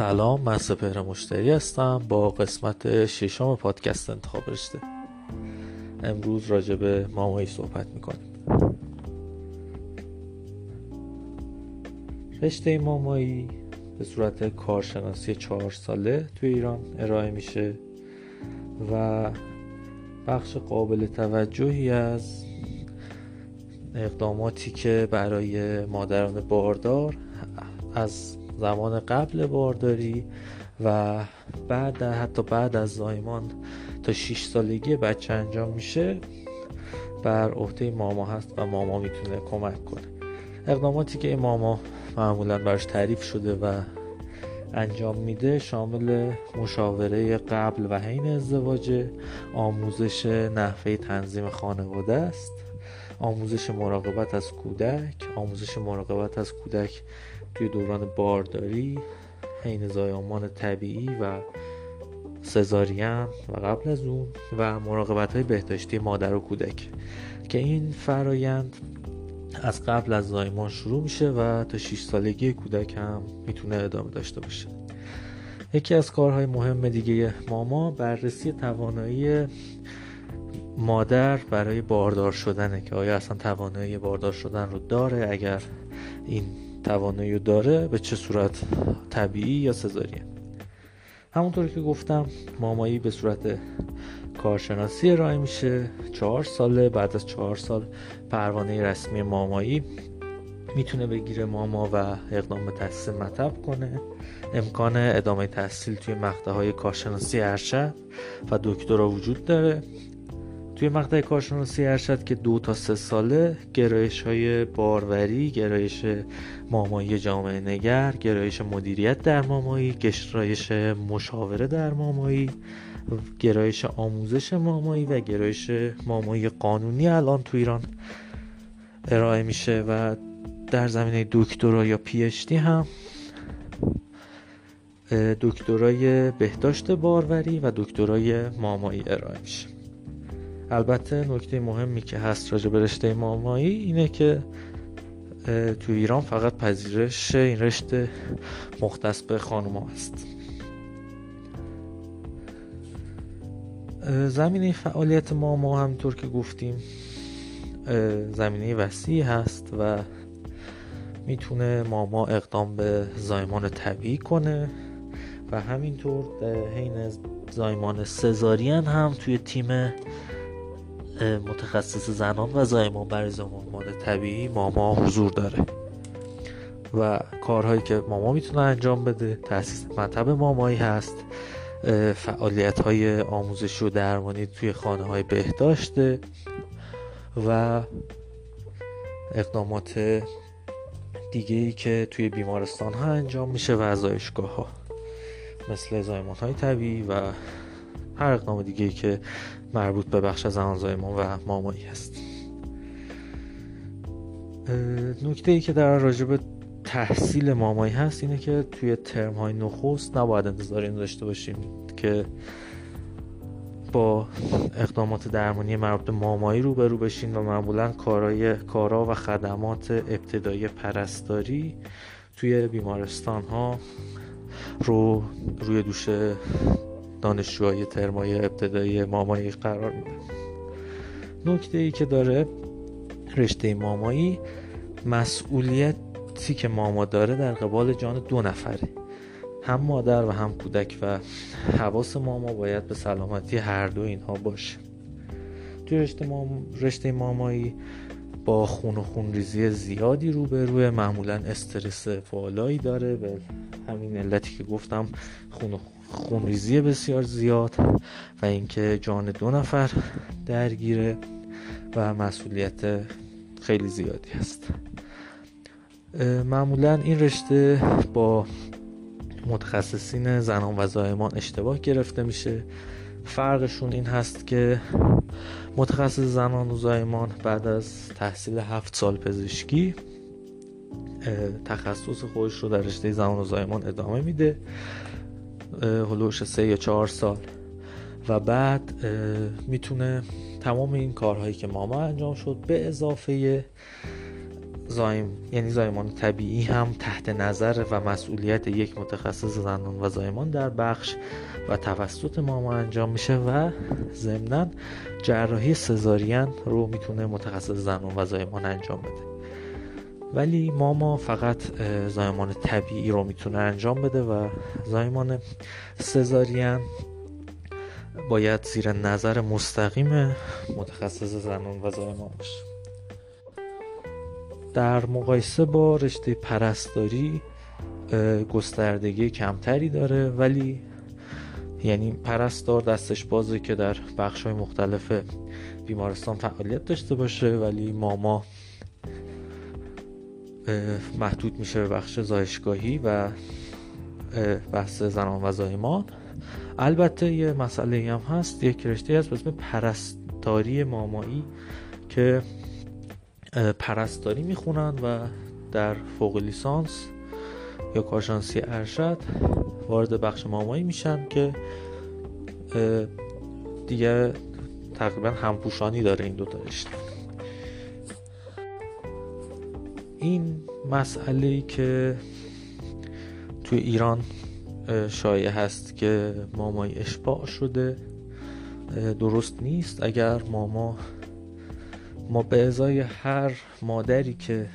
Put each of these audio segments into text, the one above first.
سلام من سپهر مشتری هستم با قسمت ششم پادکست انتخاب رشته. امروز راجع به مامایی صحبت می‌کنیم. رشته مامایی به صورت کارشناسی چهار ساله توی ایران ارائه میشه و بخش قابل توجهی از اقداماتی که برای مادران باردار از زمان قبل بارداری و بعد حتی بعد از زایمان تا 6 سالگی بچه انجام میشه بر عهده ماما هست و ماما می‌تونه کمک کنه. اقداماتی که این ماما معمولا براش تعریف شده و انجام میده شامل مشاوره قبل و حین ازدواج آموزش نحوه تنظیم خانواده است. آموزش مراقبت از کودک. آموزش مراقبت از کودک توی دوران بارداری حین زایمان طبیعی و سزارین و قبل از اون و مراقبت های بهداشتی مادر و کودک که این فرایند از قبل از زایمان شروع میشه و تا 6 سالگی کودک هم می‌تونه ادامه داشته باشه. یکی از کارهای مهم دیگه ماما بررسی توانایی مادر برای باردار شدنه که آیا اصلا توانایی باردار شدن رو داره؟ اگر این توانایی رو داره به چه صورت؟ طبیعی یا سزارین؟ همونطور که گفتم مامایی به صورت کارشناسی ارائه میشه. چهار ساله بعد از چهار سال پروانه رسمی مامایی می‌تونه بگیره ماما و اقدام به تحصیل مطب کنه. امکان ادامه تحصیل توی مقطع های کارشناسی ارشد و دکترا وجود داره. توی مقطع کارشناسی ارشد که دو تا سه ساله گرایش های باروری گرایش مامایی جامعه نگر گرایش مدیریت در مامایی گرایش مشاوره در مامایی گرایش آموزش مامایی و گرایش مامایی قانونی الان تو ایران ارائه میشه و در زمینه دکترا یا پی هم دکترای بهداشت باروری و دکترای مامایی ارائه میشه. البته نکته مهمی که هست راجع به رشته مامایی اینه که تو ایران فقط پذیرش این رشته مختص به خانوما هست. زمینه فعالیت ماما همینطور که گفتیم زمینه وسیعی هست و می‌تونه ماما اقدام به زایمان طبیعی کنه و همینطور حین زایمان سزارین هم توی تیم متخصص زنان و زایمان برای زایمان طبیعی ماما حضور داره. و کارهایی که ماما می‌تونه انجام بده تاسیس مطب مامایی هست فعالیت های آموزشی و درمانی توی خانه های بهداشته و اقدامات دیگه ای که توی بیمارستان ها انجام میشه و ازایشگاه ها مثل زایمان های طبیعی و هر اقدام دیگه ای که مربوط به بخش زمان زایمان و مامایی هست. نکته ای که در راجب تحصیل مامایی هست اینه که توی ترم های نخست نباید انتظار این داشته باشیم که با اقدامات درمانی مربوط به مامایی روبرو بشین و معمولا کارای کارا و خدمات ابتدایی پرستاری توی بیمارستان ها رو روی دوش دانشجوهای ترمای ابتدایی مامایی قرار میده نکته ای که داره رشته مامایی مسئولیتی که ماما داره در قبال جان دو نفره. هم مادر و هم کودک و حواس ماما باید به سلامتی هر دو اینها باشه. توی رشته, مام... رشته مامایی با خون و خونریزی زیادی روبروه. معمولا استرس فعالایی داره. به همین علتی که گفتم خون و خونریزی بسیار زیاد و اینکه جان دو نفر درگیره و مسئولیت خیلی زیادی هست. معمولا این رشته با متخصصین زنان و زایمان اشتباه گرفته میشه. فرقشون این هست که متخصص زنان و زایمان بعد از تحصیل هفت سال پزشکی تخصص خودش رو در رشته زنان و زایمان ادامه میده. هلوش سه یا چهار سال. و بعد می‌تونه تمام این کارهایی که ماما انجام شد به اضافه زایم یعنی زایمان طبیعی هم تحت نظر و مسئولیت یک متخصص زنان و زایمان در بخش و توسط ماما انجام میشه و ضمنا جراحی سزارین رو می‌تونه متخصص زنان و زایمان انجام بده. ولی ماما فقط زایمان طبیعی رو می‌تونه انجام بده و زایمان سزارین باید زیر نظر مستقیم متخصص زنان و زایمان باشه. در مقایسه با رشته پرستاری گستردگی کمتری داره ولی یعنی پرستار دستش بازه که در بخش های مختلف بیمارستان فعالیت داشته باشه ولی ماما محدود میشه به بخش زایشگاهی و بحث زنان و زایمان. البته یه مسئله هم هست یک رشته هست به پرستاری مامایی که پرستاری می‌خونن و در فوق لیسانس یا کارشناسی ارشد وارد بخش مامایی میشن که دیگه تقریبا همپوشانی داره این دو تا رشته. این مسئله که توی ایران شایع هست که مامایی اشباع شده درست نیست. اگر ماما ما به ازای هر مادری که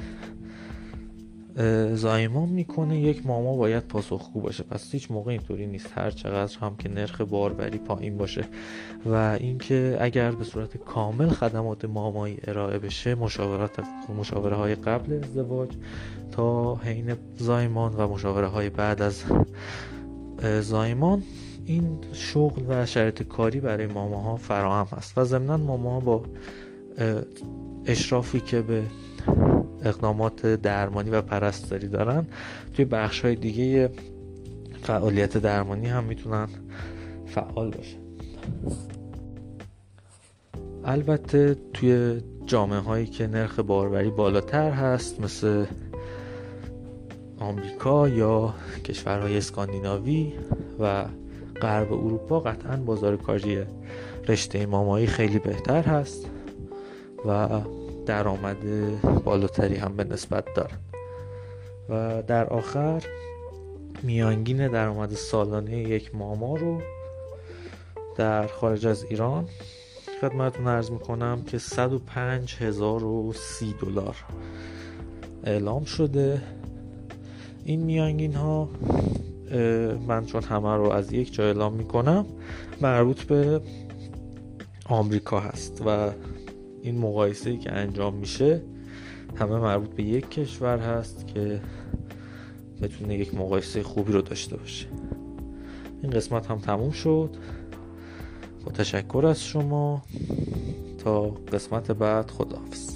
زایمان می‌کنه یک ماما باید پاسخگو باشه. پس هیچ موقع اینطوری نیست. هر چقدر هم که نرخ باربری پایین باشه و اینکه اگر به صورت کامل خدمات مامایی ارائه بشه مشاورات مشاوره های قبل ازدواج تا حین زایمان و مشاوره های بعد از زایمان این شغل و شرط کاری برای ماماها فراهم هست و ضمنا ماماها با اشرافی که به اقدامات درمانی و پرستاری دارن. توی بخش های دیگه فعالیت درمانی هم می‌تونن فعال باشن. البته توی جامعه هایی که نرخ باروری بالاتر هست مثل آمریکا یا کشورهای اسکاندیناوی و غرب اروپا قطعا بازار کاری رشته مامایی خیلی بهتر هست و درآمد بالاتری هم به نسبت دارن. و در آخر میانگین درآمد سالانه یک ماما رو در خارج از ایران خدمتتون ارز می‌کنم که 105 هزار و سی دلار اعلام شده. این میانگین ها من چون همه رو از یک جا اعلام می‌کنم مربوط به آمریکا هست و این مقایسه ای که انجام میشه همه مربوط به یک کشور هست که بتونه یک مقایسه خوبی رو داشته باشه. این قسمت هم تموم شد. با تشکر از شما. تا قسمت بعد خداحافظ.